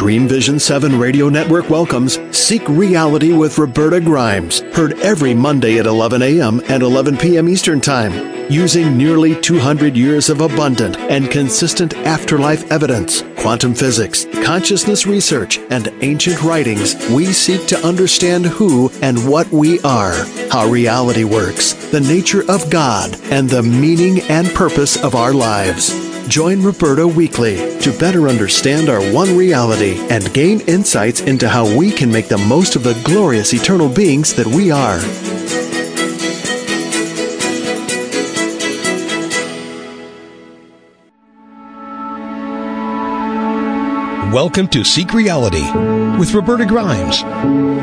Dream Vision 7 Radio Network welcomes Seek Reality with Roberta Grimes, heard every Monday at 11 a.m. and 11 p.m. Eastern Time. Using nearly 200 years of abundant and consistent afterlife evidence, quantum physics, consciousness research, and ancient writings, we seek to understand who and what we are, how reality works, the nature of God, and the meaning and purpose of our lives. Join Roberta weekly to better understand our one reality and gain insights into how we can make the most of the glorious eternal beings that we are. Welcome to Seek Reality with Roberta Grimes.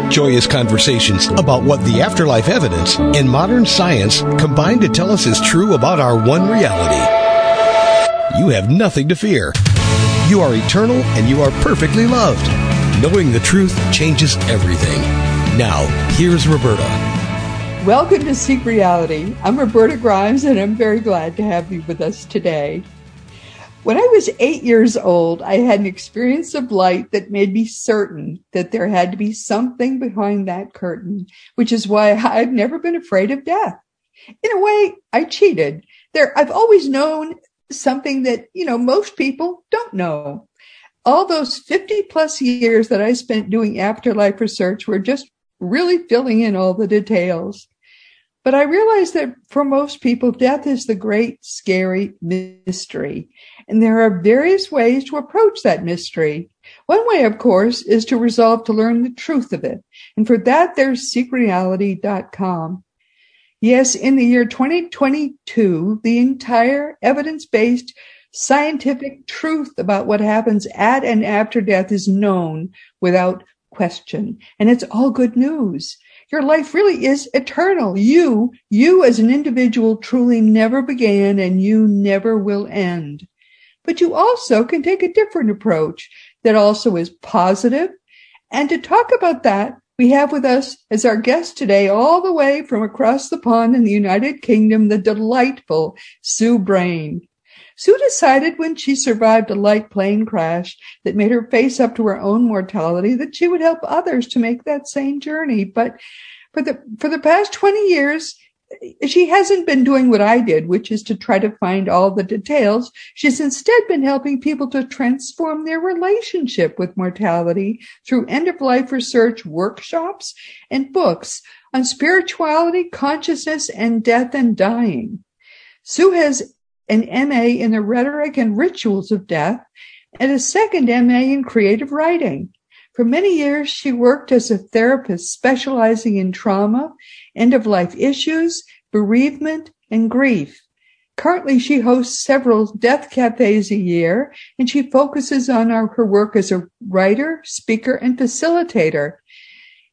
Joyous conversations about what the afterlife evidence and modern science combine to tell us is true about our one reality you have nothing to fear. You are eternal and you are perfectly loved. Knowing the truth changes everything. Now, here's Roberta. Welcome to Seek Reality. I'm Roberta Grimes, and I'm very glad to have you with us today. When I was eight years old, I had an experience of light that made me certain that there had to be something behind that curtain, which is why I've never been afraid of death. In a way, I cheated. There, I've always known something that, you know, most people don't know. All those 50 plus years that I spent doing afterlife research were just really filling in all the details. But I realized that for most people, death is the great scary mystery. And there are various ways to approach that mystery. One way, of course, is to resolve to learn the truth of it. And for that, there's seekreality.com. Yes, in the year 2022, the entire evidence based scientific truth about what happens at and after death is known without question. And it's all good news. Your life really is eternal. You, you as an individual truly never began and you never will end. But you also can take a different approach that also is positive. And to talk about that, we have with us as our guest today, all the way from across the pond in the United Kingdom, the delightful Sue Brayne. Sue decided when she survived a light plane crash that made her face up to her own mortality that she would help others to make that same journey. But for the, for the past 20 years, she hasn't been doing what I did, which is to try to find all the details. She's instead been helping people to transform their relationship with mortality through end of life research workshops and books on spirituality, consciousness, and death and dying. Sue has an MA in the rhetoric and rituals of death and a second MA in creative writing. For many years, she worked as a therapist specializing in trauma, end of life issues, bereavement, and grief. Currently, she hosts several death cafes a year, and she focuses on her work as a writer, speaker, and facilitator.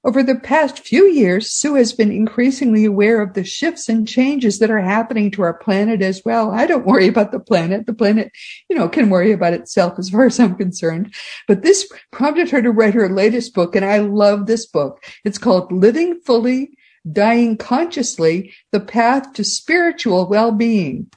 Over the past few years, Sue has been increasingly aware of the shifts and changes that are happening to our planet as well. I don't worry about the planet. The planet, you know, can worry about itself as far as I'm concerned. But this prompted her to write her latest book, and I love this book. It's called Living Fully, Dying Consciously, The Path to Spiritual Well-Being.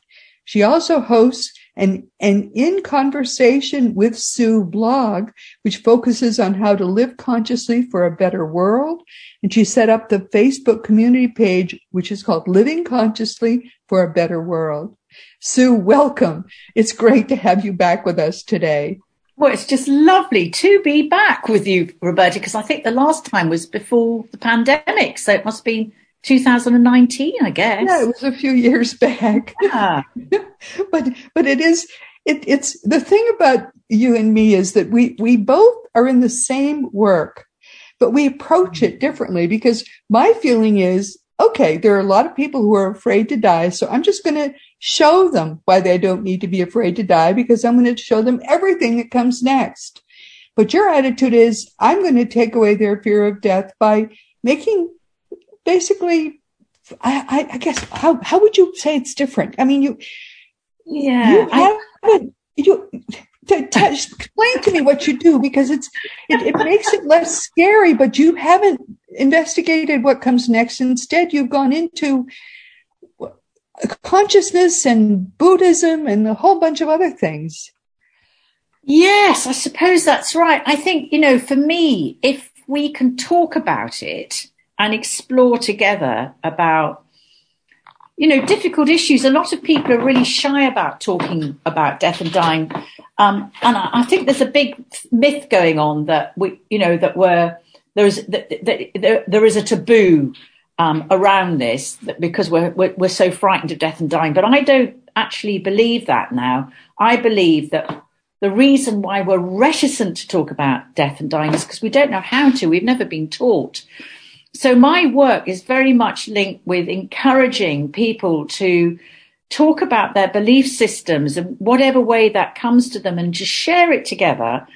She also hosts an, an in conversation with Sue blog, which focuses on how to live consciously for a better world. And she set up the Facebook community page, which is called Living Consciously for a Better World. Sue, welcome. It's great to have you back with us today. Well, it's just lovely to be back with you, Roberta, because I think the last time was before the pandemic. So it must have been 2019, I guess. Yeah, it was a few years back. Yeah. but but it is it, it's the thing about you and me is that we we both are in the same work, but we approach it mm-hmm. differently because my feeling is okay, there are a lot of people who are afraid to die, so I'm just going to show them why they don't need to be afraid to die because I'm going to show them everything that comes next. But your attitude is I'm going to take away their fear of death by making basically, I, I, guess how how would you say it's different? I mean, you, yeah, you haven't you. To, to explain to me what you do because it's it, it makes it less scary, but you haven't investigated what comes next. Instead, you've gone into consciousness and Buddhism and a whole bunch of other things. Yes, I suppose that's right. I think, you know, for me, if we can talk about it and explore together about, you know, difficult issues, a lot of people are really shy about talking about death and dying. Um, and I, I, think there's a big myth going on that we, you know, that we're, there's, that, that, there, there is a taboo um, around this because we're, we're, we're so frightened of death and dying. But I don't actually believe that now. I believe that the reason why we're reticent to talk about death and dying is because we don't know how to. We've never been taught. So my work is very much linked with encouraging people to talk about their belief systems and whatever way that comes to them and just share it together.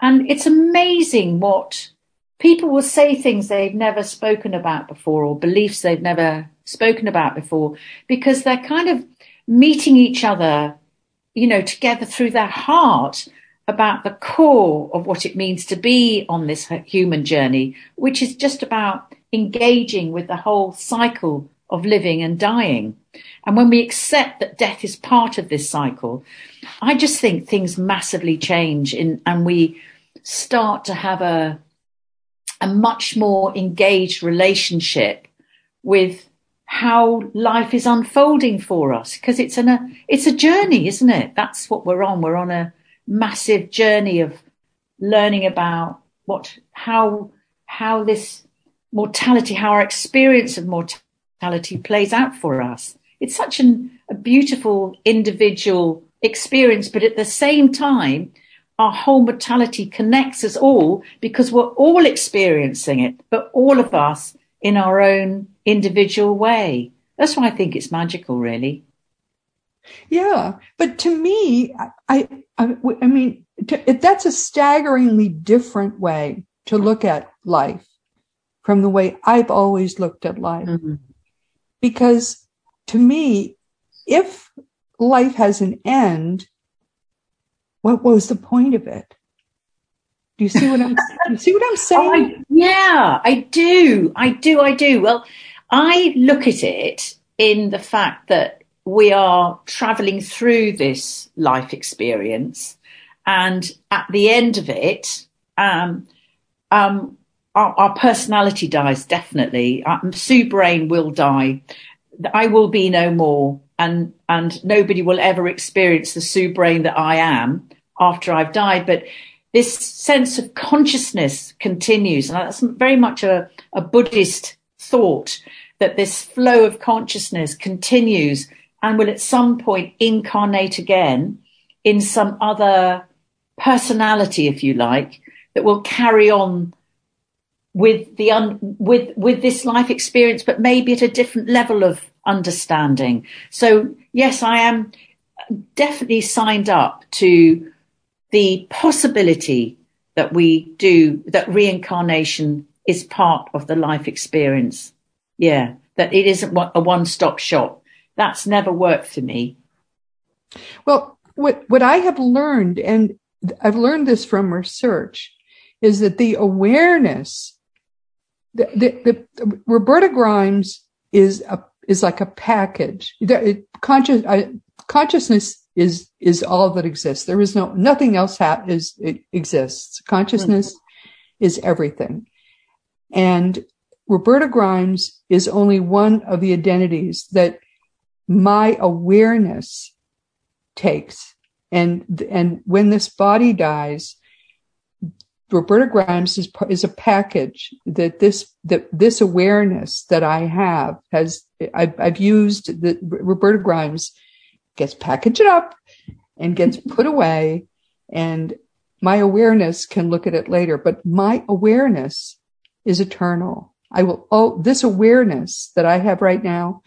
And it's amazing what people will say things they've never spoken about before or beliefs they've never spoken about before because they're kind of meeting each other you know, together through their heart about the core of what it means to be on this human journey, which is just about engaging with the whole cycle of living and dying. And when we accept that death is part of this cycle, I just think things massively change in, and we start to have a, a much more engaged relationship with how life is unfolding for us because it's a it's a journey, isn't it? That's what we're on. We're on a massive journey of learning about what how how this mortality, how our experience of mortality plays out for us. It's such an, a beautiful individual experience, but at the same time, our whole mortality connects us all because we're all experiencing it, but all of us in our own individual way. That's why I think it's magical, really. Yeah, but to me, I, I, I mean, to, that's a staggeringly different way to look at life from the way I've always looked at life. Mm-hmm. Because to me, if life has an end, what was the point of it? Do you see what I'm? you see what I'm saying? Oh, I, yeah, I do. I do. I do. Well, I look at it in the fact that we are traveling through this life experience, and at the end of it, um, um, our, our, personality dies definitely. Um, Sue Brayne will die. I will be no more, and and nobody will ever experience the Sue Brayne that I am after I've died. But this sense of consciousness continues. And that's very much a, a Buddhist thought that this flow of consciousness continues and will at some point incarnate again in some other personality, if you like, that will carry on with the un, with with this life experience, but maybe at a different level of understanding. So yes, I am definitely signed up to the possibility that we do, that reincarnation is part of the life experience. Yeah, that it isn't a one stop shop. That's never worked for me. Well, what, what I have learned, and I've learned this from research, is that the awareness, the, the, the Roberta Grimes is a, is like a package. The, conscious, consciousness is is all that exists. There is no nothing else ha- is it exists. Consciousness mm-hmm. is everything, and Roberta Grimes is only one of the identities that my awareness takes. And and when this body dies, Roberta Grimes is is a package that this that this awareness that I have has I've, I've used the Roberta Grimes gets packaged up and gets put away. And my awareness can look at it later, but my awareness is eternal. I will, oh, this awareness that I have right now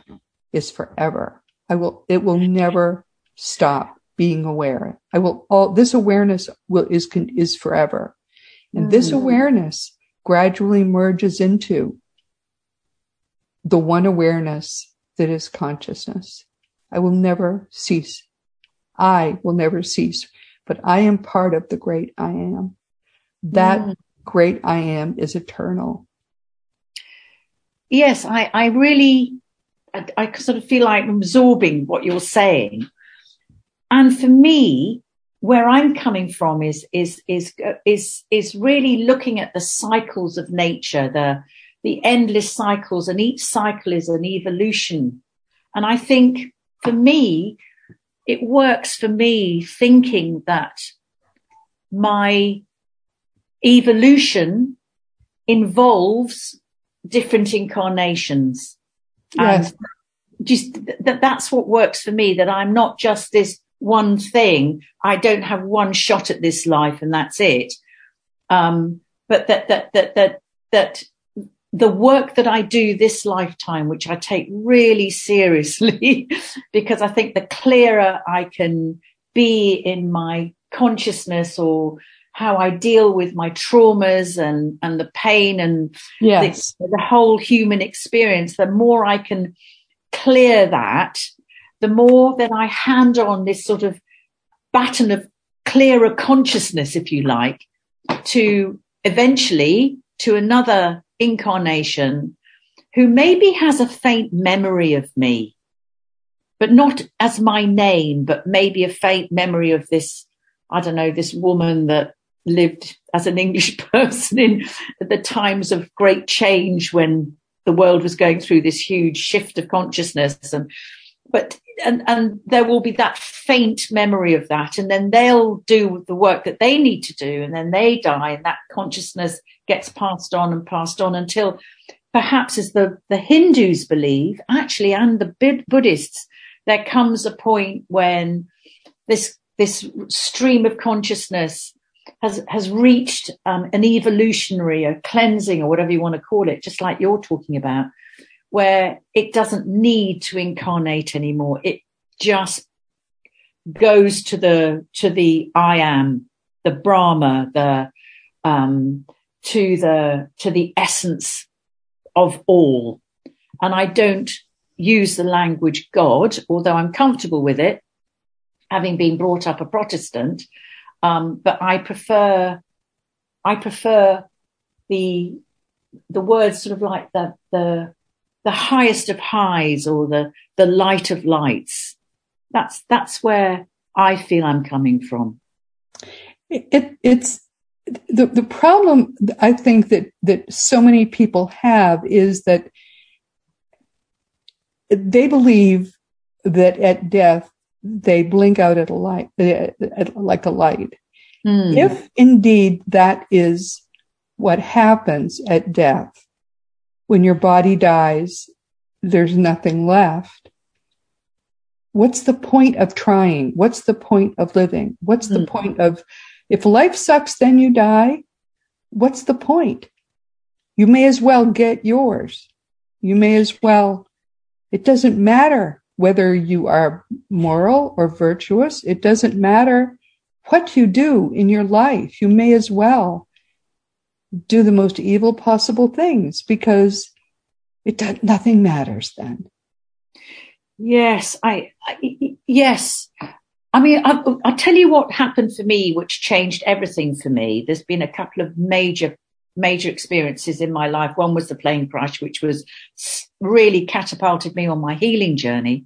is forever. I will, it will never stop being aware. I will, all this awareness will, is, is forever. And this awareness gradually merges into the one awareness that is consciousness. I will never cease. I will never cease, but I am part of the great I am. That mm. great I am is eternal. Yes, I, I really, I, I sort of feel like I'm absorbing what you're saying. And for me, where I'm coming from is is is is is really looking at the cycles of nature, the the endless cycles, and each cycle is an evolution. And I think for me, it works for me thinking that my evolution involves different incarnations. Yes. And just that that's what works for me, that I'm not just this one thing. I don't have one shot at this life and that's it. Um, but that, that, that, that, that the work that I do this lifetime, which I take really seriously, because I think the clearer I can be in my consciousness or how I deal with my traumas and, and the pain and yes. the, the whole human experience, the more I can clear that, the more that I hand on this sort of baton of clearer consciousness, if you like, to eventually to another incarnation who maybe has a faint memory of me, but not as my name, but maybe a faint memory of this, I don't know, this woman that lived as an English person in the times of great change when the world was going through this huge shift of consciousness. And but and and there will be that faint memory of that. And then they'll do the work that they need to do and then they die and that consciousness gets passed on and passed on until perhaps as the the hindus believe actually and the buddhists there comes a point when this this stream of consciousness has has reached um, an evolutionary a cleansing or whatever you want to call it just like you're talking about where it doesn't need to incarnate anymore. It just goes to the, to the I am, the Brahma, the, um, to the, to the essence of all. And I don't use the language God, although I'm comfortable with it, having been brought up a Protestant. Um, but I prefer, I prefer the, the words sort of like the, the, the highest of highs or the, the light of lights. That's, that's where I feel I'm coming from. It, it's the, the problem I think that, that so many people have is that they believe that at death, they blink out at a light, like a light. Mm. If indeed that is what happens at death, when your body dies, there's nothing left. What's the point of trying? What's the point of living? What's the mm. point of, if life sucks, then you die. What's the point? You may as well get yours. You may as well, it doesn't matter whether you are moral or virtuous. It doesn't matter what you do in your life. You may as well do the most evil possible things because it does, nothing matters then. Yes, I, I yes. I mean, I, will tell you what happened for me, which changed everything for me. There's been a couple of major, major experiences in my life. One was the plane crash, which was really catapulted me on my healing journey.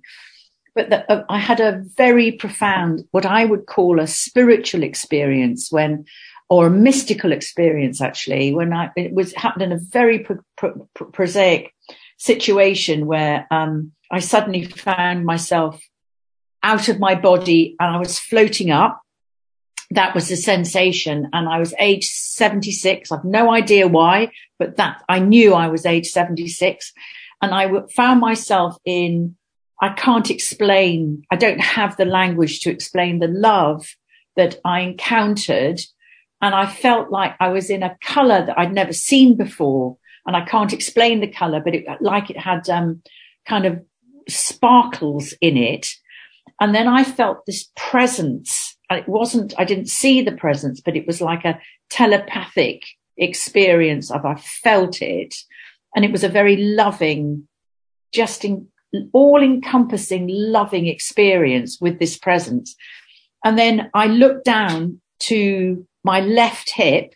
But the, uh, I had a very profound, what I would call a spiritual experience when or a mystical experience actually when I it was happened in a very pro, pro, pro, prosaic situation where um, I suddenly found myself out of my body and I was floating up. That was the sensation, and I was age seventy six. I've no idea why, but that I knew I was age seventy six, and I found myself in. I can't explain. I don't have the language to explain the love that I encountered and I felt like I was in a color that I'd never seen before. And I can't explain the color, but it, like it had, um, kind of sparkles in it. And then I felt this presence. It wasn't, I didn't see the presence, but it was like a telepathic experience of, I felt it. And it was a very loving, just in, all encompassing, loving experience with this presence. And then I looked down to my left hip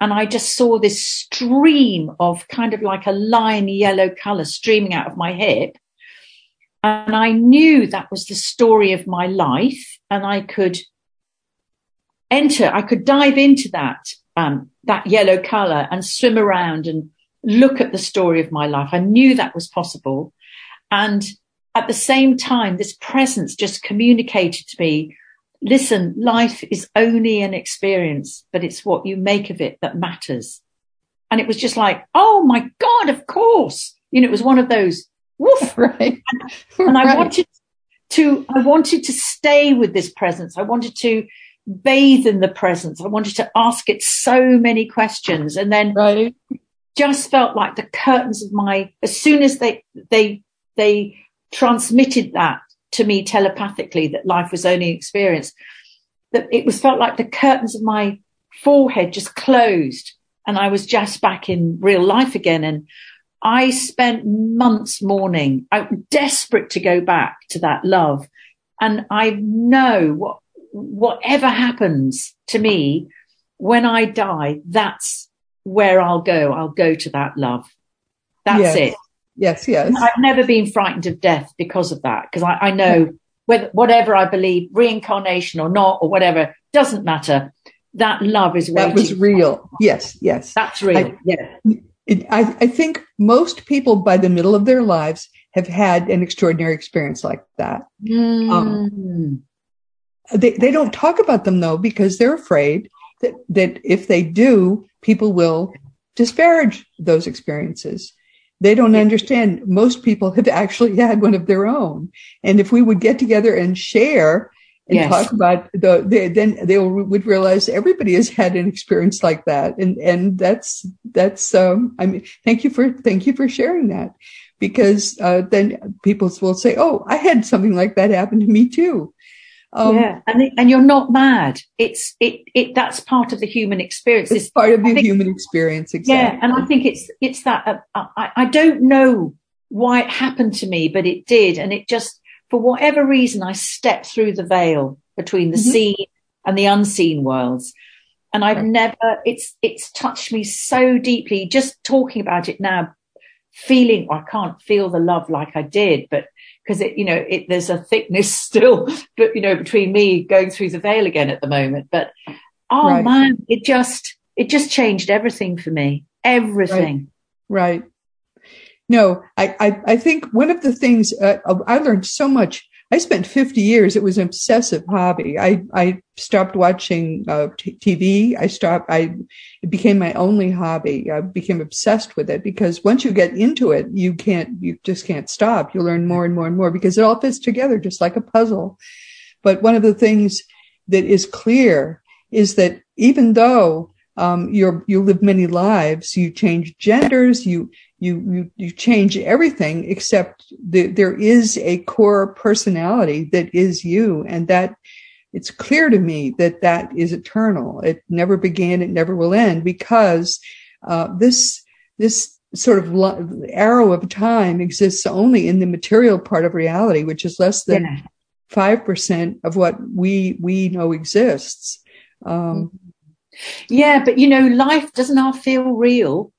and I just saw this stream of kind of like a lime yellow color streaming out of my hip. And I knew that was the story of my life and I could enter, I could dive into that, um, that yellow color and swim around and look at the story of my life. I knew that was possible. And at the same time, this presence just communicated to me, listen, life is only an experience, but it's what you make of it that matters. And it was just like, oh my God, of course. You know, it was one of those, woof. Right. And, and I wanted to, I wanted to stay with this presence. I wanted to bathe in the presence. I wanted to ask it so many questions. And then right. just felt like the curtains of my, as soon as they, they, they transmitted that to me telepathically, that life was only experience, that it was felt like the curtains of my forehead just closed and I was just back in real life again. And I spent months mourning. I'm desperate to go back to that love. And I know what, whatever happens to me when I die, that's where I'll go. I'll go to that love. That's yes. it. Yes, yes. I've never been frightened of death because of that, because I, I, know whether, whatever I believe, reincarnation or not, or whatever, doesn't matter. That love is That was real. Yes, yes. That's real. I, yeah. It, I, I think most people by the middle of their lives have had an extraordinary experience like that. Mm. Um, they, they don't talk about them though, because they're afraid that, that if they do, people will disparage those experiences. They don't understand. Most people have actually had one of their own. And if we would get together and share and yes. talk about the, they, then they would realize everybody has had an experience like that. And, and that's, that's, um, I mean, thank you for, thank you for sharing that because, uh, then people will say, Oh, I had something like that happen to me too. Um, yeah, and and you're not mad. It's it it that's part of the human experience. It's, it's part of the think, human experience. Exactly. Yeah, and I think it's it's that uh, I I don't know why it happened to me, but it did, and it just for whatever reason I stepped through the veil between the mm-hmm. seen and the unseen worlds, and I've right. never it's it's touched me so deeply. Just talking about it now, feeling I can't feel the love like I did, but because it, you know, it, there's a thickness still, but you know, between me going through the veil again at the moment. But oh right. man, it just, it just changed everything for me. Everything. Right. right. No, I, I, I, think one of the things uh, I learned so much I spent 50 years. It was an obsessive hobby. I, I stopped watching uh, t- TV. I stopped, I, it became my only hobby. I became obsessed with it because once you get into it, you can't, you just can't stop. You learn more and more and more because it all fits together just like a puzzle. But one of the things that is clear is that even though um, you you live many lives, you change genders, you you you, you change everything except the, there is a core personality that is you. And that it's clear to me that that is eternal. It never began. It never will end because uh, this this sort of arrow of time exists only in the material part of reality which is less than five yeah. percent of what we we know exists. Um, yeah but you know life doesn't all feel real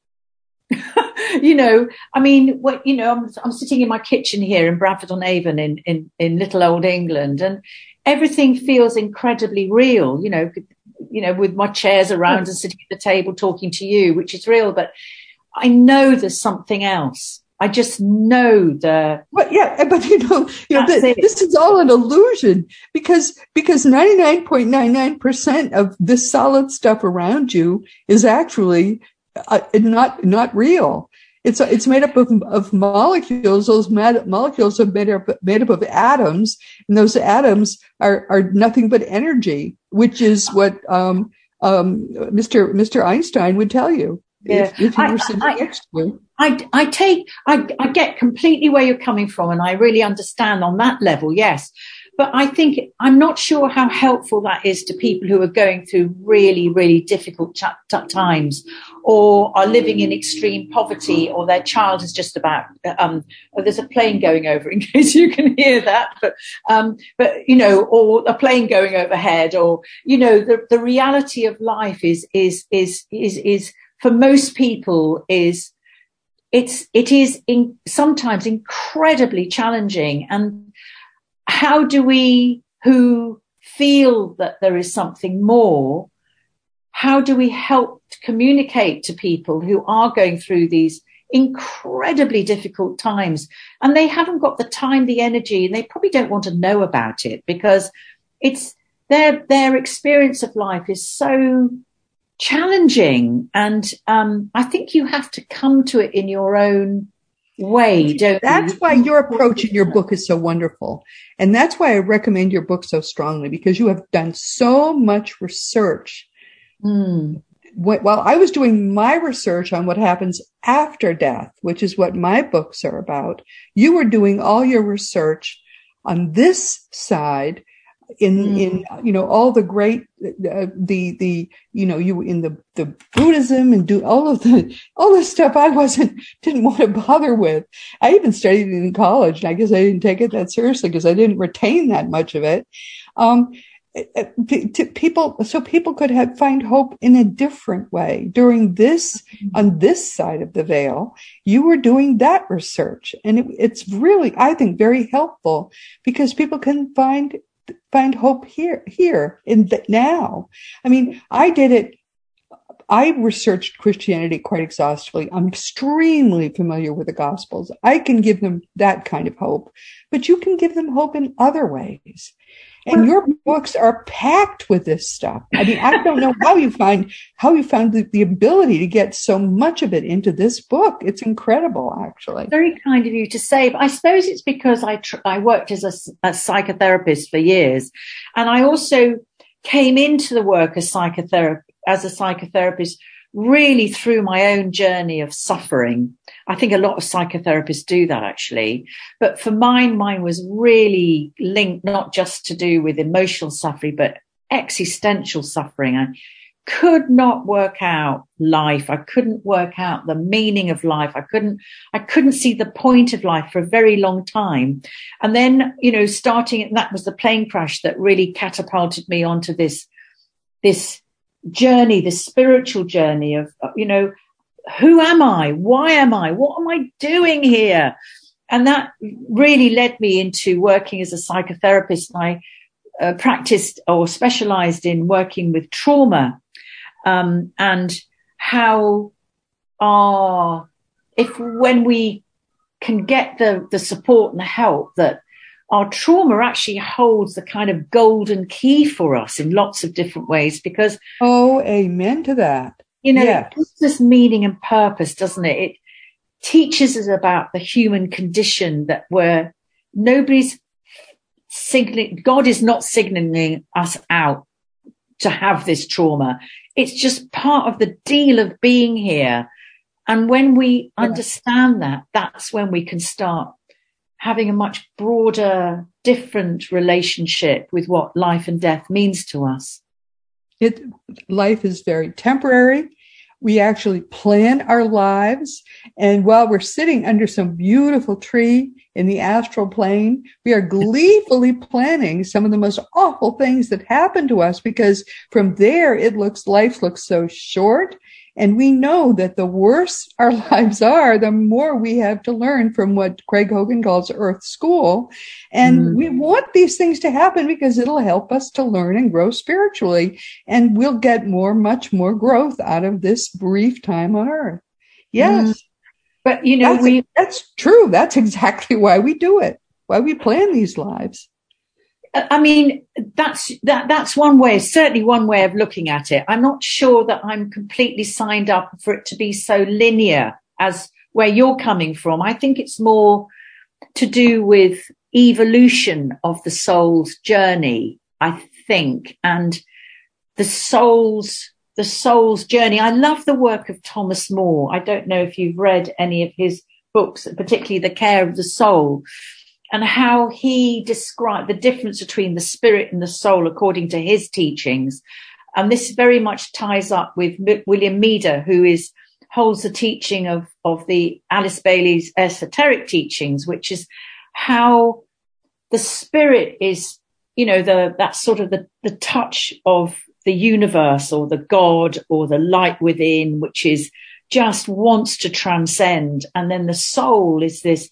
you know, I mean, what you know, I'm, I'm sitting in my kitchen here in Bradford on Avon in, in in little old England, and everything feels incredibly real. You know, you know, with my chairs around hmm. and sitting at the table talking to you, which is real. But I know there's something else. I just know the. But yeah, but you know, you know, the, this is all an illusion because because ninety nine point nine nine percent of this solid stuff around you is actually uh, not not real. It's it's made up of, of molecules. Those molecules are made up made up of atoms, and those atoms are are nothing but energy, which is what um, um, Mr. Mr. Einstein would tell you yeah. if, if you were sitting I, next to you. I, I take I, I get completely where you're coming from, and I really understand on that level. Yes, but I think I'm not sure how helpful that is to people who are going through really, really difficult t- times or are living in extreme poverty or their child is just about, um, oh, there's a plane going over in case you can hear that, but, um, but, you know, or a plane going overhead or, you know, the, the reality of life is, is, is, is, is for most people is, it's, it is in, sometimes incredibly challenging. And how do we who feel that there is something more, how do we help communicate to people who are going through these incredibly difficult times? And they haven't got the time, the energy, and they probably don't want to know about it because it's their, their experience of life is so challenging. And, um, I think you have to come to it in your own way, don't That's you? why your approach in your book is so wonderful. And that's why I recommend your book so strongly because you have done so much research. Mm. While I was doing my research on what happens after death, which is what my books are about, you were doing all your research on this side in mm. in you know all the great uh, the the you know you in the the buddhism and do all of the all the stuff i wasn't didn't want to bother with i even studied it in college and i guess i didn't take it that seriously because i didn't retain that much of it um to people so people could have find hope in a different way during this mm-hmm. on this side of the veil you were doing that research and it, it's really i think very helpful because people can find find hope here, here in the now. I mean, I did it. I researched Christianity quite exhaustively. I'm extremely familiar with the gospels. I can give them that kind of hope, but you can give them hope in other ways. And your books are packed with this stuff. I mean, I don't know how you find, how you found the, the ability to get so much of it into this book. It's incredible, actually. Very kind of you to say, but I suppose it's because I, tr- I worked as a, a psychotherapist for years. And I also came into the work as psychotherapist, as a psychotherapist really through my own journey of suffering. I think a lot of psychotherapists do that actually. But for mine, mine was really linked not just to do with emotional suffering, but existential suffering. I could not work out life. I couldn't work out the meaning of life. I couldn't, I couldn't see the point of life for a very long time. And then, you know, starting, that was the plane crash that really catapulted me onto this, this journey, the spiritual journey of, you know, who am I? Why am I? What am I doing here? And that really led me into working as a psychotherapist. I uh, practiced or specialized in working with trauma um, and how our if when we can get the the support and the help that our trauma actually holds the kind of golden key for us in lots of different ways because oh amen to that you know yeah. it gives us meaning and purpose doesn't it it teaches us about the human condition that we're nobody's signaling god is not signaling us out to have this trauma it's just part of the deal of being here and when we yeah. understand that that's when we can start having a much broader, different relationship with what life and death means to us. It, life is very temporary. We actually plan our lives. And while we're sitting under some beautiful tree in the astral plane, we are gleefully planning some of the most awful things that happen to us because from there it looks, life looks so short and we know that the worse our lives are, the more we have to learn from what Craig Hogan calls Earth School. And mm. we want these things to happen because it'll help us to learn and grow spiritually. And we'll get more, much more growth out of this brief time on Earth. Yes. Mm. But you know, that's, we, that's true. That's exactly why we do it, why we plan these lives. I mean, that's that that's one way, certainly one way of looking at it. I'm not sure that I'm completely signed up for it to be so linear as where you're coming from. I think it's more to do with evolution of the soul's journey, I think, and the soul's the soul's journey. I love the work of Thomas Moore. I don't know if you've read any of his books, particularly The Care of the Soul and how he described the difference between the spirit and the soul according to his teachings. And this very much ties up with William Meader, who is holds the teaching of, of the Alice Bailey's esoteric teachings, which is how the spirit is, you know, the, that sort of the, the touch of the universe or the God or the light within, which is just wants to transcend. And then the soul is this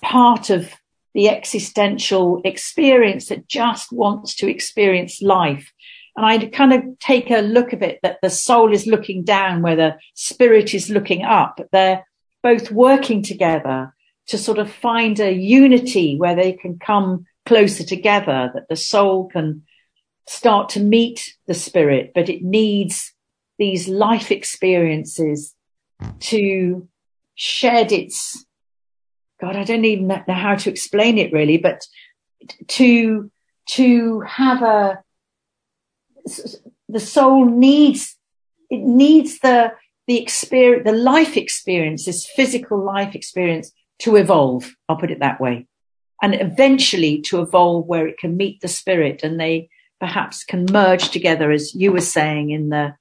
part of the existential experience that just wants to experience life. And I kind of take a look of it that the soul is looking down where the spirit is looking up. They're both working together to sort of find a unity where they can come closer together, that the soul can start to meet the spirit, but it needs these life experiences to shed its God, I don't even know how to explain it really, but to to have a the soul needs it needs the the experience the life experience this physical life experience to evolve i'll put it that way. And eventually to evolve where it can meet the spirit and they perhaps can merge together as you were saying in the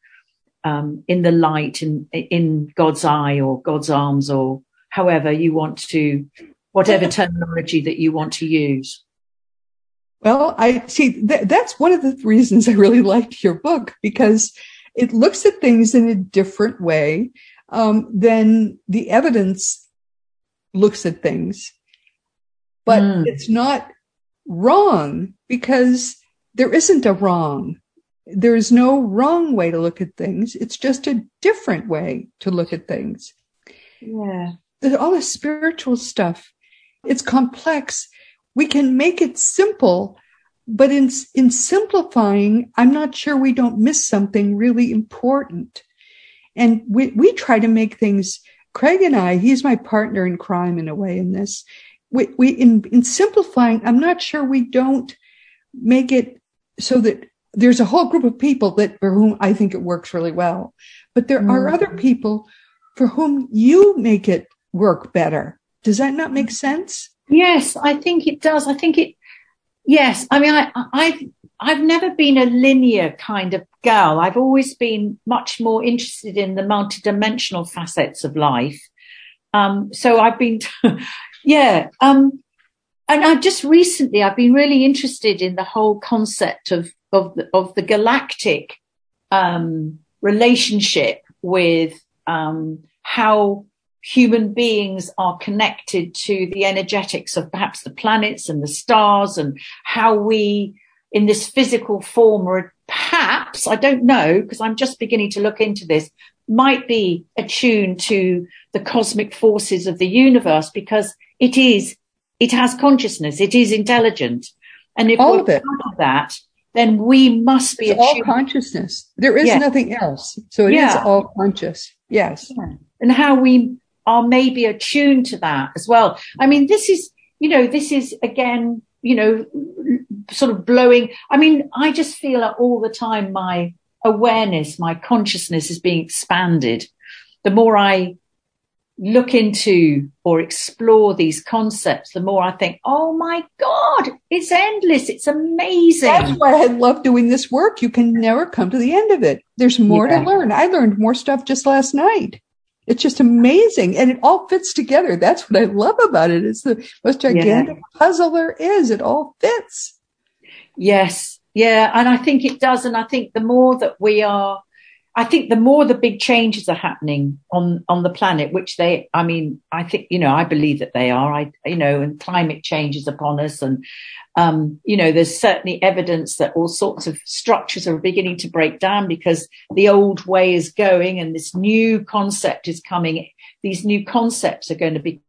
um, in the light in in god's eye or god's arms or however you want to whatever terminology that you want to use well, I see th- that's one of the reasons I really liked your book because it looks at things in a different way um, than the evidence looks at things. But mm. it's not wrong because there isn't a wrong. There is no wrong way to look at things. It's just a different way to look at things. Yeah. All this spiritual stuff. It's complex we can make it simple, but in, in simplifying, I'm not sure we don't miss something really important. And we, we try to make things, Craig and I, he's my partner in crime in a way in this. We, we in, in simplifying, I'm not sure we don't make it so that there's a whole group of people that for whom I think it works really well. But there mm. are other people for whom you make it work better. Does that not make sense? Yes, I think it does. I think it. Yes, I mean, I, I've I've never been a linear kind of girl. I've always been much more interested in the multidimensional facets of life. Um, so I've been, yeah. Um, and I just recently I've been really interested in the whole concept of of the, of the galactic um, relationship with um, how human beings are connected to the energetics of perhaps the planets and the stars and how we in this physical form or perhaps, I don't know, because I'm just beginning to look into this, might be attuned to the cosmic forces of the universe because it is, it has consciousness, it is intelligent. And if all we're of it. part of that, then we must be all consciousness. There is yeah. nothing else. So it yeah. is all conscious. Yes. Yeah. And how we are maybe attuned to that as well. I mean, this is, you know, this is again, you know, sort of blowing. I mean, I just feel all the time my awareness, my consciousness is being expanded. The more I look into or explore these concepts, the more I think, oh my God, it's endless. It's amazing. That's why I love doing this work. You can never come to the end of it. There's more yeah. to learn. I learned more stuff just last night. It's just amazing. And it all fits together. That's what I love about it. It's the most gigantic yeah. puzzle there is. It all fits. Yes. Yeah. And I think it does. And I think the more that we are I think the more the big changes are happening on, on the planet, which they, I mean, I think, you know, I believe that they are, I, you know, and climate change is upon us. And, um, you know, there's certainly evidence that all sorts of structures are beginning to break down because the old way is going and this new concept is coming. These new concepts are going to be,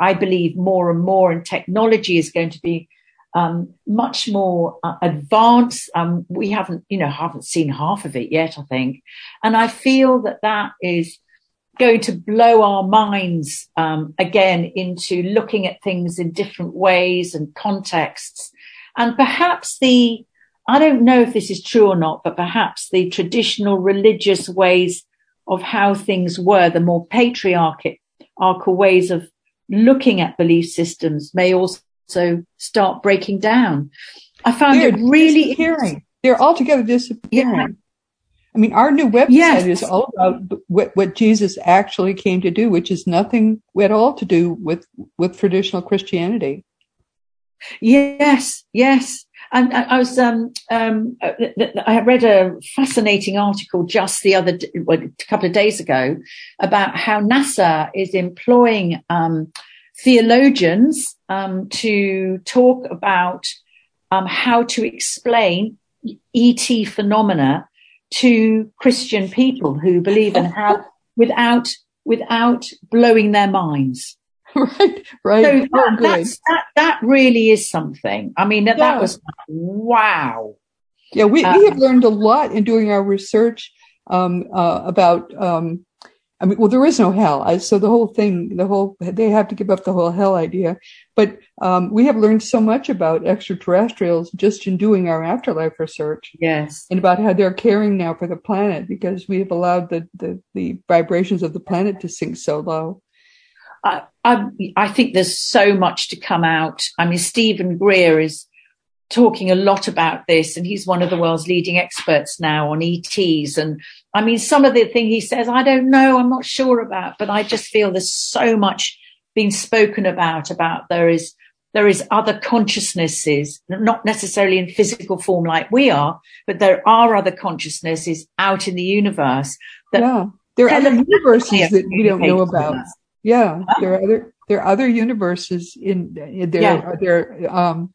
I believe, more and more and technology is going to be um, much more uh, advanced. Um, we haven't, you know, haven't seen half of it yet, I think. And I feel that that is going to blow our minds um, again into looking at things in different ways and contexts. And perhaps the, I don't know if this is true or not, but perhaps the traditional religious ways of how things were, the more patriarchal ways of looking at belief systems may also also start breaking down. I found They're it really disappearing. They're altogether disappearing. Yeah. I mean, our new website yes. is all about what, what Jesus actually came to do, which is nothing at all to do with, with traditional Christianity. Yes, yes. And I was, um, um, I read a fascinating article just the other, well, a couple of days ago about how NASA is employing, um, theologians um, to talk about um, how to explain ET phenomena to Christian people who believe in how without without blowing their minds. Right, right. So that, that, that, really is something. I mean, that, yeah. that was wow. Yeah, we, um, we have learned a lot in doing our research um, uh, about um, I mean, well, there is no hell. I, so the whole thing, the whole, they have to give up the whole hell idea. But um, we have learned so much about extraterrestrials just in doing our afterlife research. Yes. And about how they're caring now for the planet because we have allowed the, the, the vibrations of the planet to sink so low. I, I, I think there's so much to come out. I mean, Steven Greer is talking a lot about this and he's one of the world's leading experts now on ETs. And I mean, some of the thing he says, I don't know, I'm not sure about, but I just feel there's so much being spoken about, about there is, there is other consciousnesses, not necessarily in physical form like we are, but there are other consciousnesses out in the universe that yeah. there are other universes that we don't know about. Yeah, there are other there are other universes in there. Yeah. There, um,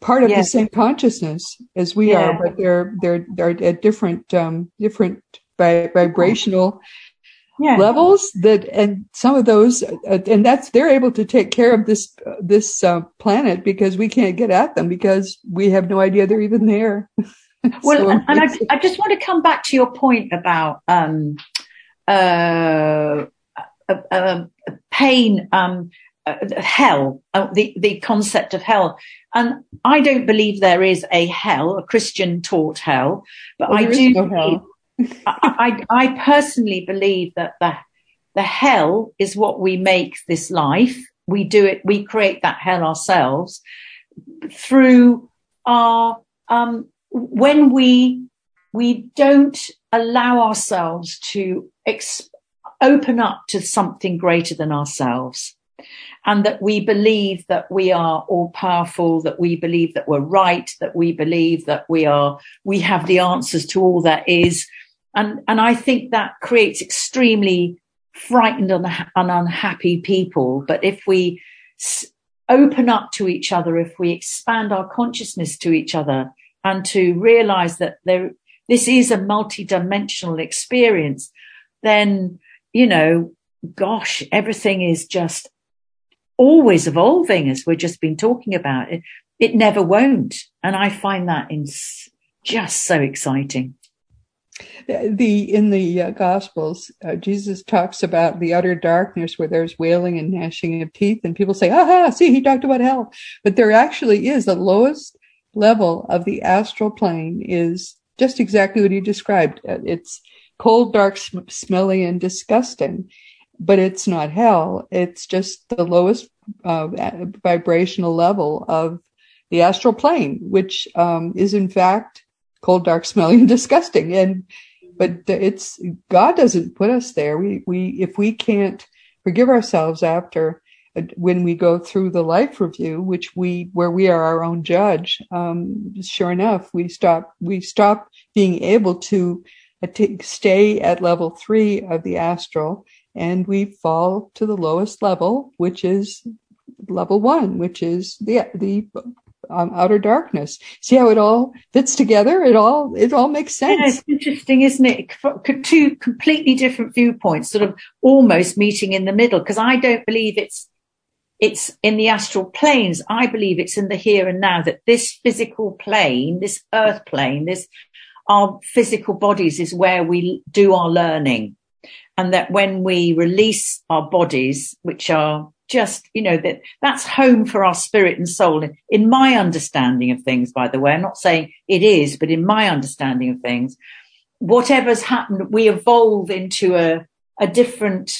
part of yes. the same consciousness as we yeah. are, but they're they're they're at different um, different vibrational yeah. levels. That and some of those, uh, and that's they're able to take care of this uh, this uh, planet because we can't get at them because we have no idea they're even there. well, so and, and I, I, just want to come back to your point about um, uh, uh, pain. Um, uh, hell, uh, the, the concept of hell. And I don't believe there is a hell, a Christian taught hell, but well, I do. No believe, I, I, I personally believe that the, the hell is what we make this life. We do it, we create that hell ourselves through our, um, when we, we don't allow ourselves to ex- open up to something greater than ourselves and that we believe that we are all powerful, that we believe that we're right, that we believe that we are, we have the answers to all that is. And, and I think that creates extremely frightened and, unhappy people. But if we open up to each other, if we expand our consciousness to each other and to realize that there, this is a multidimensional experience, then, you know, gosh, everything is just always evolving, as we've just been talking about. It, it never won't. And I find that in, just so exciting. The in the uh, Gospels, uh, Jesus talks about the utter darkness where there's wailing and gnashing of teeth, and people say, "Aha! See, he talked about hell." But there actually is the lowest level of the astral plane is just exactly what he described. Uh, it's cold, dark, sm- smelly, and disgusting but it's not hell. It's just the lowest uh, vibrational level of the astral plane, which um, is in fact cold, dark, smelly, and disgusting. And but it's God doesn't put us there. We we if we can't forgive ourselves after uh, when we go through the life review, which we where we are our own judge, um, sure enough, we stop we stop being able to uh, stay at level three of the astral and we fall to the lowest level, which is level one, which is the the um, outer darkness. See how it all fits together? It all it all makes sense. Yeah, it's interesting, isn't it? Two completely different viewpoints, sort of almost meeting in the middle. Because I don't believe it's it's in the astral planes. I believe it's in the here and now. That this physical plane, this earth plane, this our physical bodies is where we do our learning and that when we release our bodies, which are just, you know, that that's home for our spirit and soul. In my understanding of things, by the way, I'm not saying it is, but in my understanding of things, whatever's happened, we evolve into a, a different,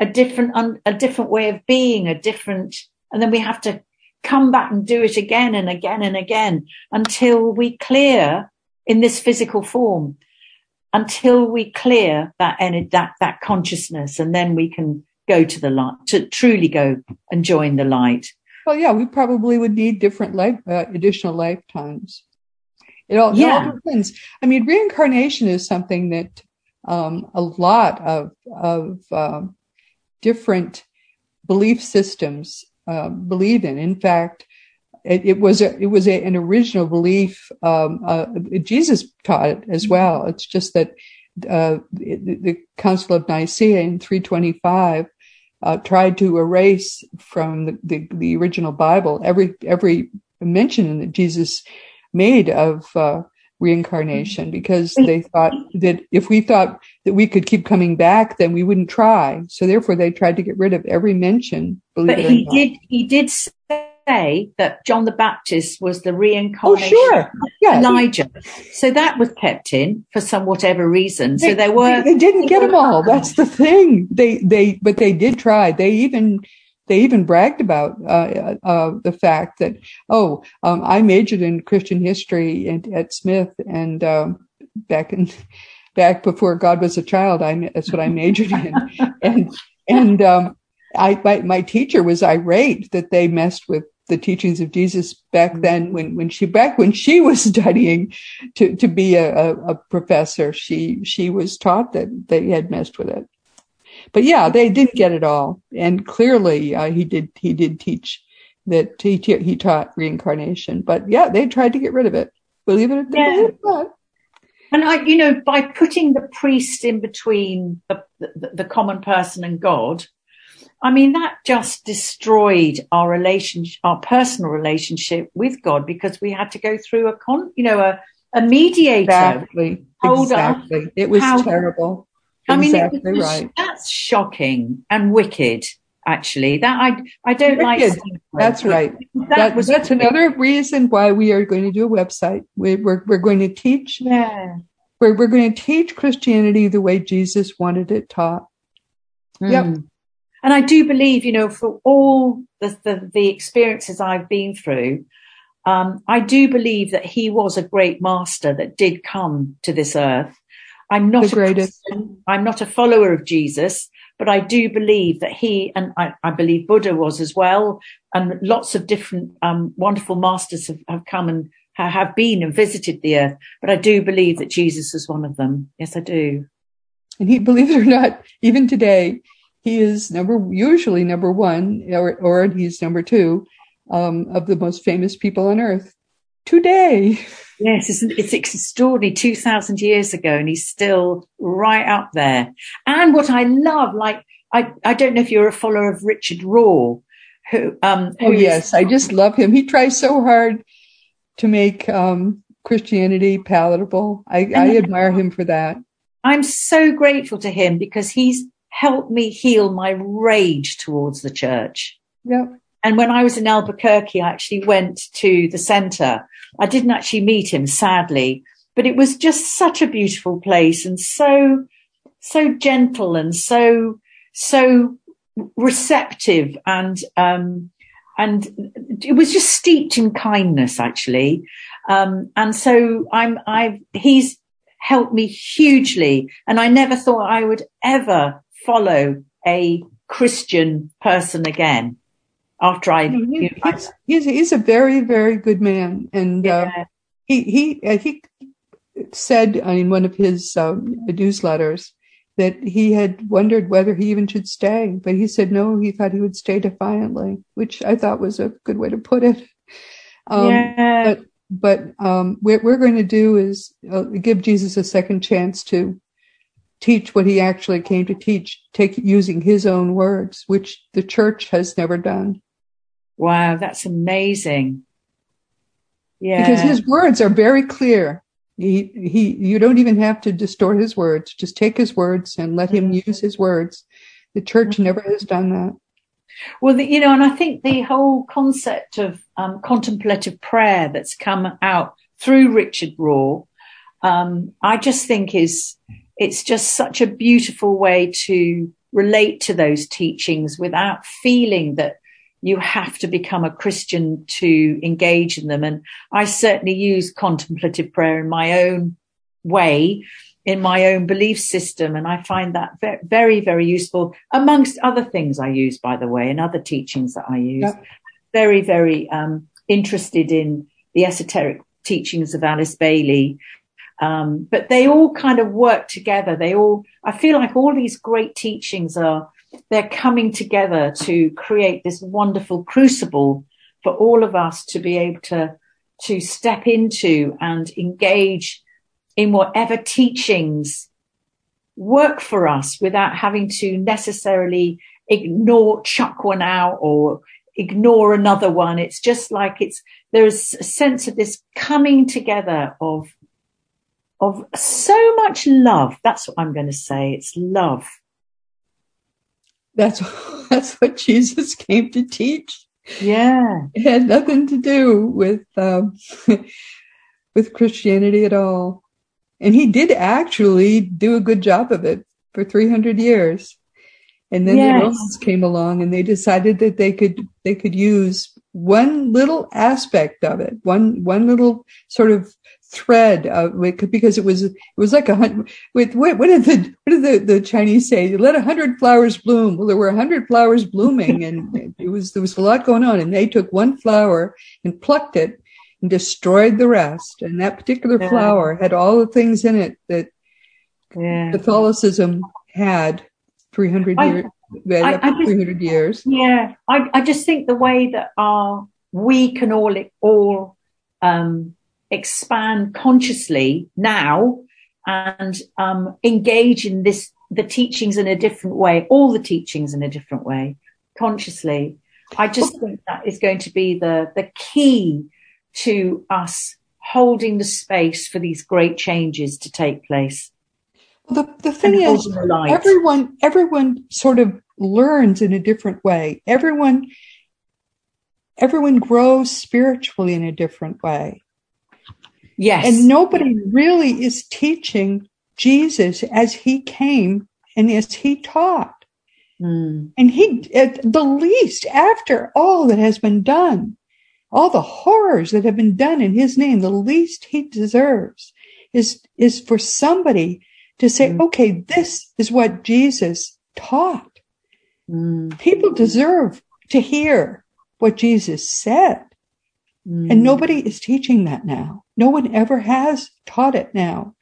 a different, a different way of being, a different, and then we have to come back and do it again and again and again until we clear in this physical form until we clear that energy, that, that consciousness, and then we can go to the light, to truly go and join the light. Well, yeah, we probably would need different life, uh, additional lifetimes. It all, yeah. it all depends. I mean, reincarnation is something that um, a lot of of um, different belief systems uh, believe in. In fact, it, it was a, it was a, an original belief. Um, uh, Jesus taught it as mm-hmm. well. It's just that uh, the, the, Council of Nicaea in 325 uh, tried to erase from the, the, the, original Bible every every mention that Jesus made of uh, reincarnation mm-hmm. because they thought that if we thought that we could keep coming back, then we wouldn't try. So therefore, they tried to get rid of every mention. but he did. He did say that John the Baptist was the reincarnation oh, sure. yeah. Elijah. So that was kept in for some whatever reason. They, so there were. They, they didn't get them all. That's the thing. They they but they did try. They even they even bragged about uh, uh, the fact that oh um, I majored in Christian history at, at Smith and um, back in back before God was a child I that's what I majored in and and um, I my, my teacher was irate that they messed with the teachings of Jesus back mm-hmm. then when when she back when she was studying to to be a, a, a professor she she was taught that they had messed with it but yeah, they didn't get it all, and clearly uh, he did. He did teach that he he taught reincarnation, but yeah, they tried to get rid of it. Believe it or not. And I, you know, by putting the priest in between the, the, the common person and God, I mean, that just destroyed our relationship, our personal relationship with God because we had to go through a con, you know, a, a mediator. Exactly. Exactly. It was how, terrible. I mean, exactly was, right. that's shocking and wicked. Actually, that I I don't wicked. like. That's right. That, that was that's wicked. another reason why we are going to do a website. We, we're we're going to teach. Yeah. We're we're going to teach Christianity the way Jesus wanted it taught. Mm. Yep. And I do believe, you know, for all the, the, the experiences I've been through, um, I do believe that he was a great master that did come to this earth I'm not the a greatest. Christian, I'm not a follower of Jesus, but I do believe that he and I, I believe Buddha was as well, and lots of different um, wonderful masters have, have come and have been and visited the earth. But I do believe that Jesus is one of them. Yes, I do. And he, believe it or not, even today, he is number usually number one, or or he's number two um, of the most famous people on earth today. Yes, it's, it's extraordinary. 2000 years ago, and he's still right up there. And what I love, like, I, I don't know if you're a follower of Richard Rohr, who, um, oh, yes, I just love him. He tries so hard to make, um, Christianity palatable. I, I admire him for that. I'm so grateful to him because he's helped me heal my rage towards the church. Yep. And when I was in Albuquerque, I actually went to the center. I didn't actually meet him, sadly, but it was just such a beautiful place and so, so gentle and so, so receptive and, um, and it was just steeped in kindness, actually. Um, and so I'm, I've, he's helped me hugely. And I never thought I would ever follow a Christian person again after I, know, he's, he's, a very, very good man. And, uh, yeah. uh, he, he, I think said in one of his um, newsletters that he had wondered whether he even should stay, but he said no, he thought he would stay defiantly, which I thought was a good way to put it. Um, yeah. But, but um, what we're going to do is uh, give Jesus a second chance to teach what he actually came to teach, take using his own words, which the church has never done. Wow, that's amazing. Yeah. Because his words are very clear. He, he, you don't even have to distort his words. Just take his words and let him mm-hmm. use his words. The church mm-hmm. never has done that. Well, the, you know, and I think the whole concept of um, contemplative prayer that's come out through Richard Rohr, um, I just think is it's just such a beautiful way to relate to those teachings without feeling that you have to become a Christian to engage in them. And I certainly use contemplative prayer in my own way, in my own belief system. And I find that very, very useful amongst other things I use, by the way, and other teachings that I use. Yeah. Very, very um, interested in the esoteric teachings of Alice Bailey. Um, but they all kind of work together. They all, I feel like all these great teachings are they're coming together to create this wonderful crucible for all of us to be able to to step into and engage in whatever teachings work for us without having to necessarily ignore chuck one out or ignore another one it's just like it's there's a sense of this coming together of of so much love that's what i'm going to say it's love that's that's what jesus came to teach yeah. It had nothing to do with um, with Christianity at all. And he did actually do a good job of it for 300 years. And then yes. the Romans came along and they decided that they could they could use one little aspect of it, one one little sort of thread of because it was it was like a hundred. With what, what did the what did the, the Chinese say? Let a hundred flowers bloom. Well, there were a hundred flowers blooming, and it was there was a lot going on. And they took one flower and plucked it and destroyed the rest. And that particular yeah. flower had all the things in it that yeah. Catholicism had 300 years. I, I just, 300 years. Yeah, I, I just think the way that our we can all all um, expand consciously now and um, engage in this the teachings in a different way, all the teachings in a different way, consciously. I just think that is going to be the the key to us holding the space for these great changes to take place. Well, the, the thing is, the everyone everyone sort of learns in a different way. Everyone everyone grows spiritually in a different way. Yes. And nobody really is teaching Jesus as he came and as he taught. Mm. And he, at the least, after all that has been done, all the horrors that have been done in his name, the least he deserves is, is for somebody to say, mm. okay, this is what Jesus taught. Mm. People deserve to hear what Jesus said. Mm. And nobody is teaching that now. No one ever has taught it now.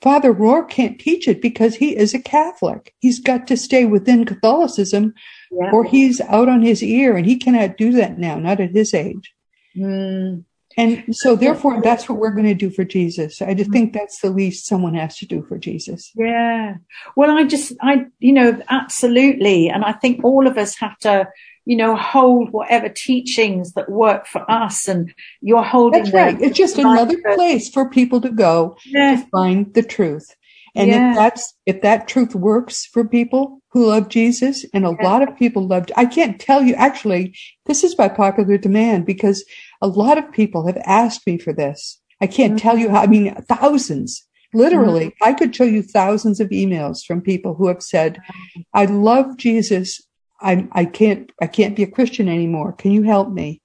Father Rohr can't teach it because he is a Catholic. He's got to stay within Catholicism yeah. or he's out on his ear and he cannot do that now, not at his age. Mm. And so therefore that's what we're going to do for Jesus. I just think that's the least someone has to do for Jesus. Yeah. Well, I just, I, you know, absolutely. And I think all of us have to you know, hold whatever teachings that work for us and you're holding That's right. It's just another place for people to go yeah. to find the truth. And yeah. if that's, if that truth works for people who love Jesus and a yeah. lot of people loved, I can't tell you, actually, this is by popular demand because a lot of people have asked me for this. I can't mm-hmm. tell you how, I mean, thousands, literally. Mm-hmm. I could show you thousands of emails from people who have said, I love Jesus I, I can't, I can't be a Christian anymore. Can you help me?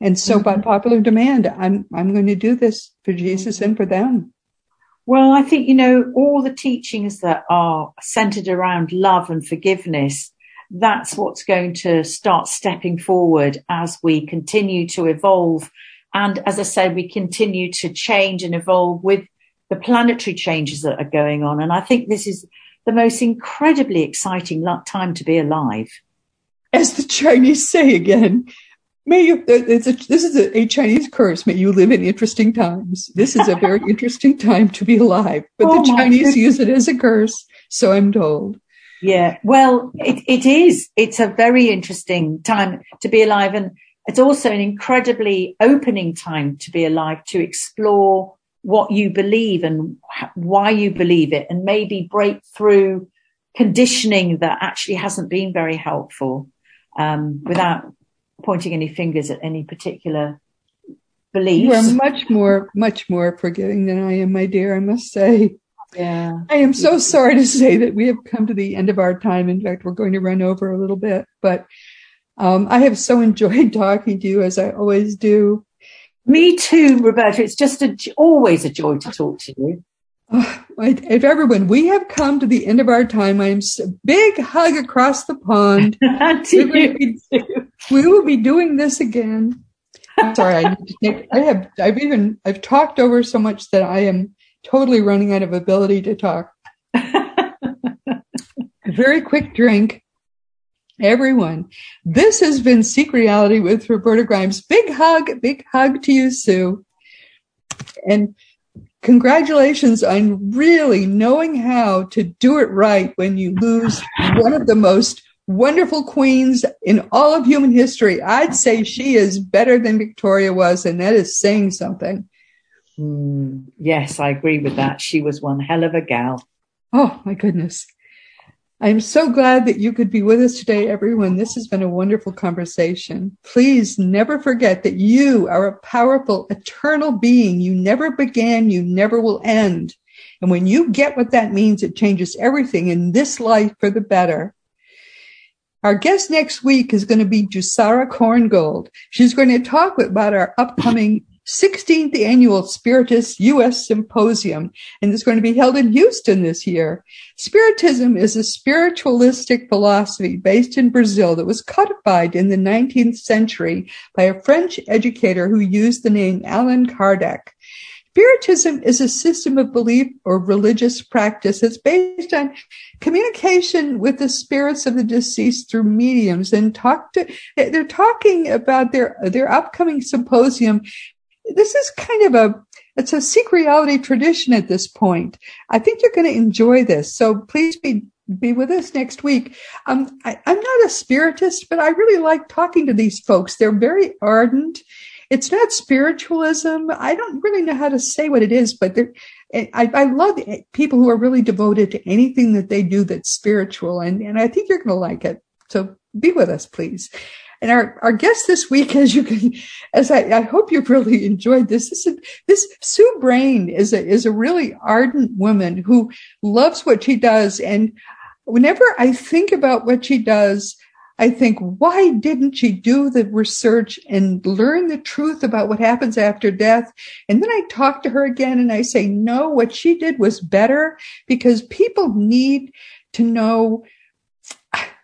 And so mm-hmm. by popular demand, I'm, I'm going to do this for Jesus and for them. Well, I think, you know, all the teachings that are centered around love and forgiveness, that's what's going to start stepping forward as we continue to evolve. And as I said, we continue to change and evolve with the planetary changes that are going on. And I think this is the most incredibly exciting time to be alive as the Chinese say again, may you, it's a, this is a, a, Chinese curse. May you live in interesting times. This is a very interesting time to be alive, but oh the Chinese goodness. use it as a curse. So I'm told. Yeah. Well, it, it is. It's a very interesting time to be alive. And it's also an incredibly opening time to be alive to explore what you believe and why you believe it and maybe break through conditioning that actually hasn't been very helpful um, without pointing any fingers at any particular beliefs. You are much more, much more forgiving than I am, my dear, I must say. Yeah. I am so sorry to say that we have come to the end of our time. In fact, we're going to run over a little bit, but um, I have so enjoyed talking to you as I always do. Me too, Roberta. It's just a, always a joy to talk to you. Oh, if everyone, we have come to the end of our time. I'm a big hug across the pond. we, be, we will be doing this again. I'm sorry, I need to take. I have. I've even. I've talked over so much that I am totally running out of ability to talk. a very quick drink. Everyone, this has been Seek Reality with Roberta Grimes. Big hug, big hug to you, Sue. And congratulations on really knowing how to do it right when you lose one of the most wonderful queens in all of human history. I'd say she is better than Victoria was, and that is saying something. Mm, yes, I agree with that. She was one hell of a gal. Oh, my goodness. I'm so glad that you could be with us today, everyone. This has been a wonderful conversation. Please never forget that you are a powerful, eternal being. You never began, you never will end. And when you get what that means, it changes everything in this life for the better. Our guest next week is going to be Jussara Korngold. She's going to talk about our upcoming 16th annual Spiritist U.S. Symposium, and it's going to be held in Houston this year. Spiritism is a spiritualistic philosophy based in Brazil that was codified in the 19th century by a French educator who used the name Allan Kardec. Spiritism is a system of belief or religious practice that's based on communication with the spirits of the deceased through mediums and talk to, they're talking about their, their upcoming symposium this is kind of a it's a seek reality tradition at this point. I think you're going to enjoy this. So please be be with us next week. Um, I, I'm not a spiritist, but I really like talking to these folks. They're very ardent. It's not spiritualism. I don't really know how to say what it is, but they're, I, I love people who are really devoted to anything that they do that's spiritual. And, and I think you're going to like it. So be with us, please. And our, our guest this week, as you can, as I, I hope you've really enjoyed this, this, is, this Sue Brayne is a, is a really ardent woman who loves what she does. And whenever I think about what she does, I think, why didn't she do the research and learn the truth about what happens after death? And then I talk to her again and I say, no, what she did was better because people need to know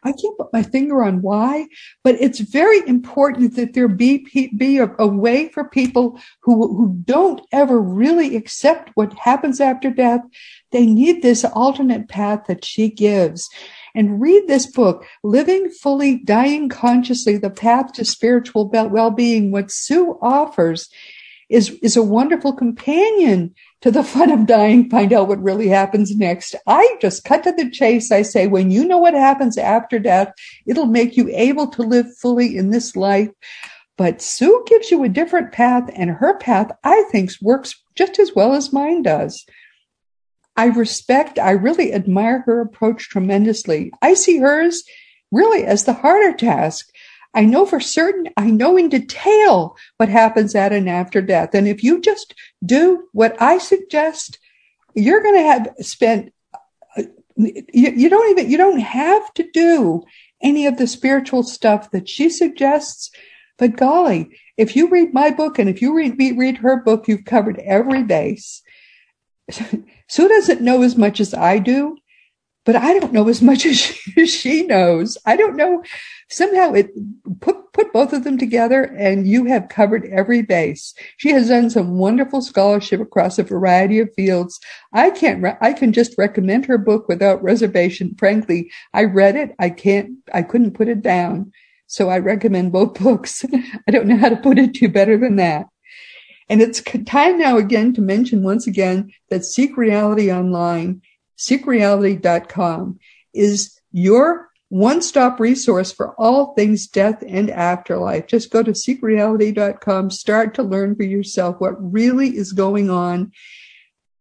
I can't put my finger on why, but it's very important that there be be a, a, way for people who who don't ever really accept what happens after death. They need this alternate path that she gives. And read this book, Living Fully, Dying Consciously, The Path to Spiritual Well-Being. What Sue offers is, is a wonderful companion to the fun of dying, find out what really happens next. I just cut to the chase. I say, when you know what happens after death, it'll make you able to live fully in this life. But Sue gives you a different path and her path, I think, works just as well as mine does. I respect, I really admire her approach tremendously. I see hers really as the harder task I know for certain, I know in detail what happens at and after death. And if you just do what I suggest, you're going to have spent, uh, you, you don't even, you don't have to do any of the spiritual stuff that she suggests. But golly, if you read my book and if you read, me, read her book, you've covered every base. Sue doesn't know as much as I do, but I don't know as much as she knows. I don't know somehow it put put both of them together and you have covered every base. She has done some wonderful scholarship across a variety of fields. I can't re- i can just recommend her book without reservation. Frankly i read it. I can't i couldn't put it down. So i recommend both books. I don't know how to put it to you better than that. And it's time now again to mention once again that seek reality online seekreality.com is your one stop resource for all things death and afterlife. Just go to seekreality.com, start to learn for yourself what really is going on,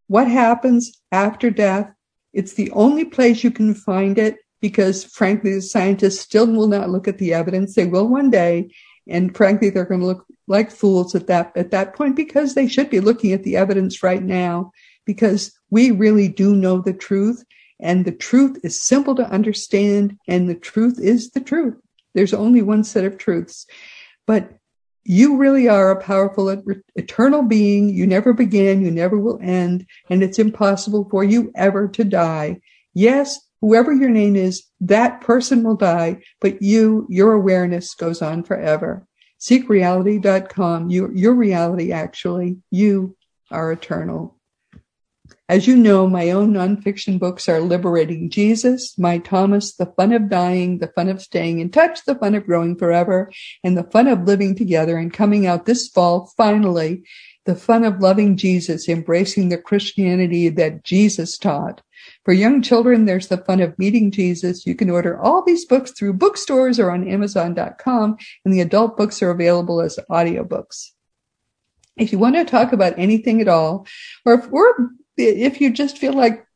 what happens after death. It's the only place you can find it because frankly, the scientists still will not look at the evidence. They will one day. And frankly, they're going to look like fools at that, at that point because they should be looking at the evidence right now because we really do know the truth and the truth is simple to understand, and the truth is the truth. There's only one set of truths. But you really are a powerful, eternal being. You never began, you never will end, and it's impossible for you ever to die. Yes, whoever your name is, that person will die, but you, your awareness goes on forever. Seekreality.com, your, your reality actually, you are eternal. As you know, my own nonfiction books are Liberating Jesus, My Thomas, The Fun of Dying, The Fun of Staying in Touch, The Fun of Growing Forever, and The Fun of Living Together, and coming out this fall, finally, The Fun of Loving Jesus, Embracing the Christianity that Jesus taught. For young children, there's the fun of meeting Jesus. You can order all these books through bookstores or on Amazon.com, and the adult books are available as audiobooks. If you want to talk about anything at all, or if, or if you just feel like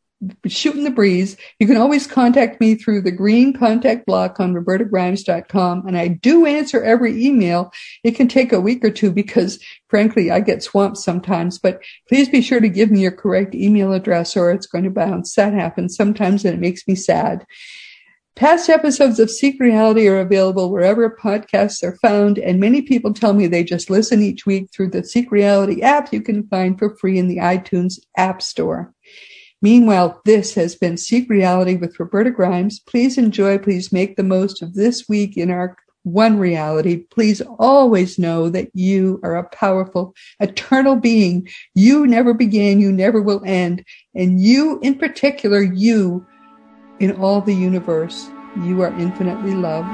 shooting the breeze, you can always contact me through the green contact block on robertagrimes.com. And I do answer every email. It can take a week or two because frankly, I get swamped sometimes, but please be sure to give me your correct email address or it's going to bounce. That happens sometimes and it makes me sad. Past episodes of Seek Reality are available wherever podcasts are found, and many people tell me they just listen each week through the Seek Reality app you can find for free in the iTunes App Store. Meanwhile, this has been Seek Reality with Roberta Grimes. Please enjoy, please make the most of this week in our one reality. Please always know that you are a powerful, eternal being. You never began, you never will end. And you, in particular, you in all the universe, you are infinitely loved.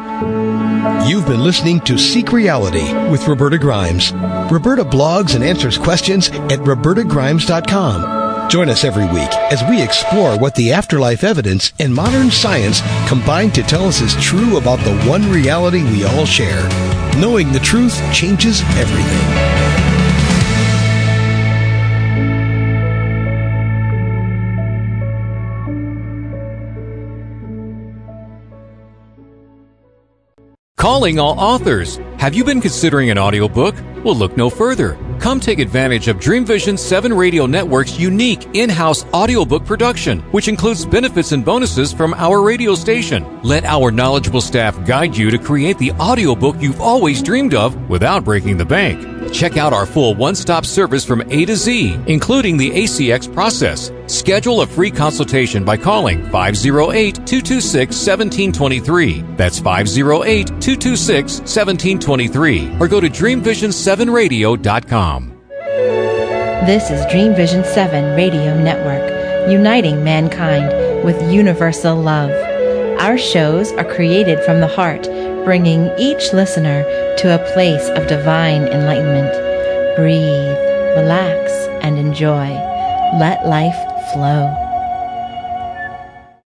You've been listening to Seek Reality with Roberta Grimes. Roberta blogs and answers questions at robertagrimes.com. Join us every week as we explore what the afterlife evidence and modern science combine to tell us is true about the one reality we all share. Knowing the truth changes everything. Calling all authors. Have you been considering an audiobook? Well, look no further. Come take advantage of Dream Vision 7 Radio Network's unique in-house audiobook production, which includes benefits and bonuses from our radio station. Let our knowledgeable staff guide you to create the audiobook you've always dreamed of without breaking the bank. Check out our full one-stop service from A to Z, including the ACX process. Schedule a free consultation by calling 508-226-1723. That's 508-226-1723 or go to dreamvision7radio.com. This is Dream Vision 7 Radio Network, uniting mankind with universal love. Our shows are created from the heart, bringing each listener to a place of divine enlightenment. Breathe, relax, and enjoy. Let life flow.